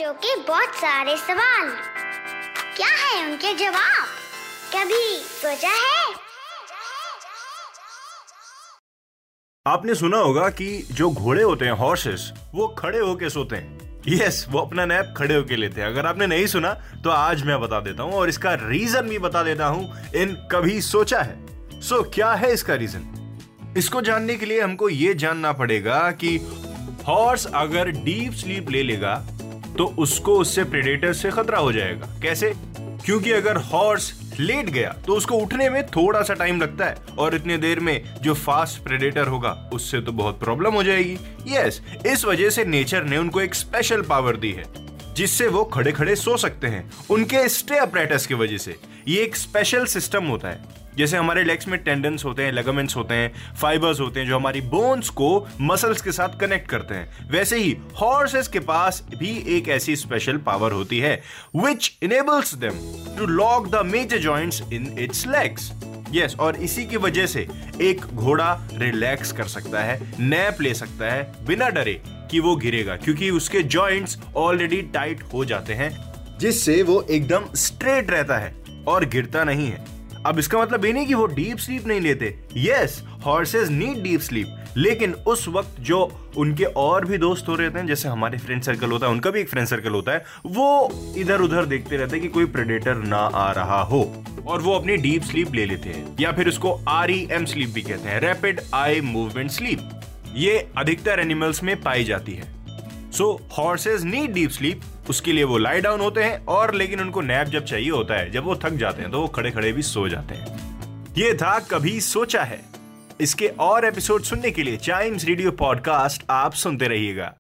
बच्चों के बहुत सारे सवाल। क्या है उनके जवाब? कभी सोचा है? आपने सुना होगा कि जो घोड़े होते हैं हॉर्सेस वो खड़े होके सोते हैं। यस yes, वो अपना नैप खड़े होके लेते हैं। अगर आपने नहीं सुना तो आज मैं बता देता हूँ और इसका रीजन भी बता देता हूँ इन कभी सोचा है। सो so, क्या है इसका रीजन इसको जानने के लिए हमको ये जानना पड़ेगा कि हॉर्स अगर डीप स्लीप ले लेगा तो उसको उससे प्रेडेटर से खतरा हो जाएगा। कैसे? क्योंकि अगर हॉर्स लेट गया तो उसको उठने में थोड़ा सा टाइम लगता है और इतने देर में जो फास्ट प्रेडेटर होगा, उससे तो बहुत प्रॉब्लम हो जाएगी। यस इस वजह से नेचर ने उनको एक स्पेशल पावर दी है, जिससे वो खड़े खड़े सो सकते हैं। उनके स्टे अपरेटस की वजह से। ये एक स्पेशल सिस्टम होता है। जैसे हमारे लेग्स में टेंडेंस होते हैं लेगामेंट्स होते हैं फाइबर्स होते हैं, जो हमारी बोन्स को मसल्स के साथ कनेक्ट करते हैं। वैसे ही हॉर्सेस के पास भी एक ऐसी स्पेशल पावर होती है which enables them to lock the major joints in its legs yes और इसी की वजह से एक घोड़ा रिलैक्स कर सकता है नैप ले सकता है, बिना डरे कि वो गिरेगा, क्योंकि उसके जॉइंट्स ऑलरेडी टाइट हो जाते हैं, जिससे वो एकदम स्ट्रेट रहता है और गिरता नहीं है। अब इसका मतलब ये नहीं कि वो डीप स्लीप नहीं लेते। Yes horses need deep sleep लेकिन उस वक्त जो उनके और भी दोस्त हो रहे थे जैसे हमारे फ्रेंड सर्कल होता है, उनका भी एक फ्रेंड सर्कल होता है, वो इधर उधर देखते रहते हैं कि कोई प्रेडेटर ना आ रहा हो। और वो अपनी डीप स्लीप ले लेते हैं, या फिर उसको आर ई एम स्लीप भी कहते हैं रैपिड आई मूवमेंट स्लीप ये अधिकतर एनिमल्स में पाई जाती है। So horses need deep sleep उसके लिए वो लाई डाउन होते हैं और लेकिन उनको नैप जब चाहिए होता है, जब वो थक जाते हैं तो वो खड़े खड़े भी सो जाते हैं। ये था कभी सोचा है। इसके और एपिसोड सुनने के लिए चाइम्स रेडियो पॉडकास्ट आप सुनते रहिएगा।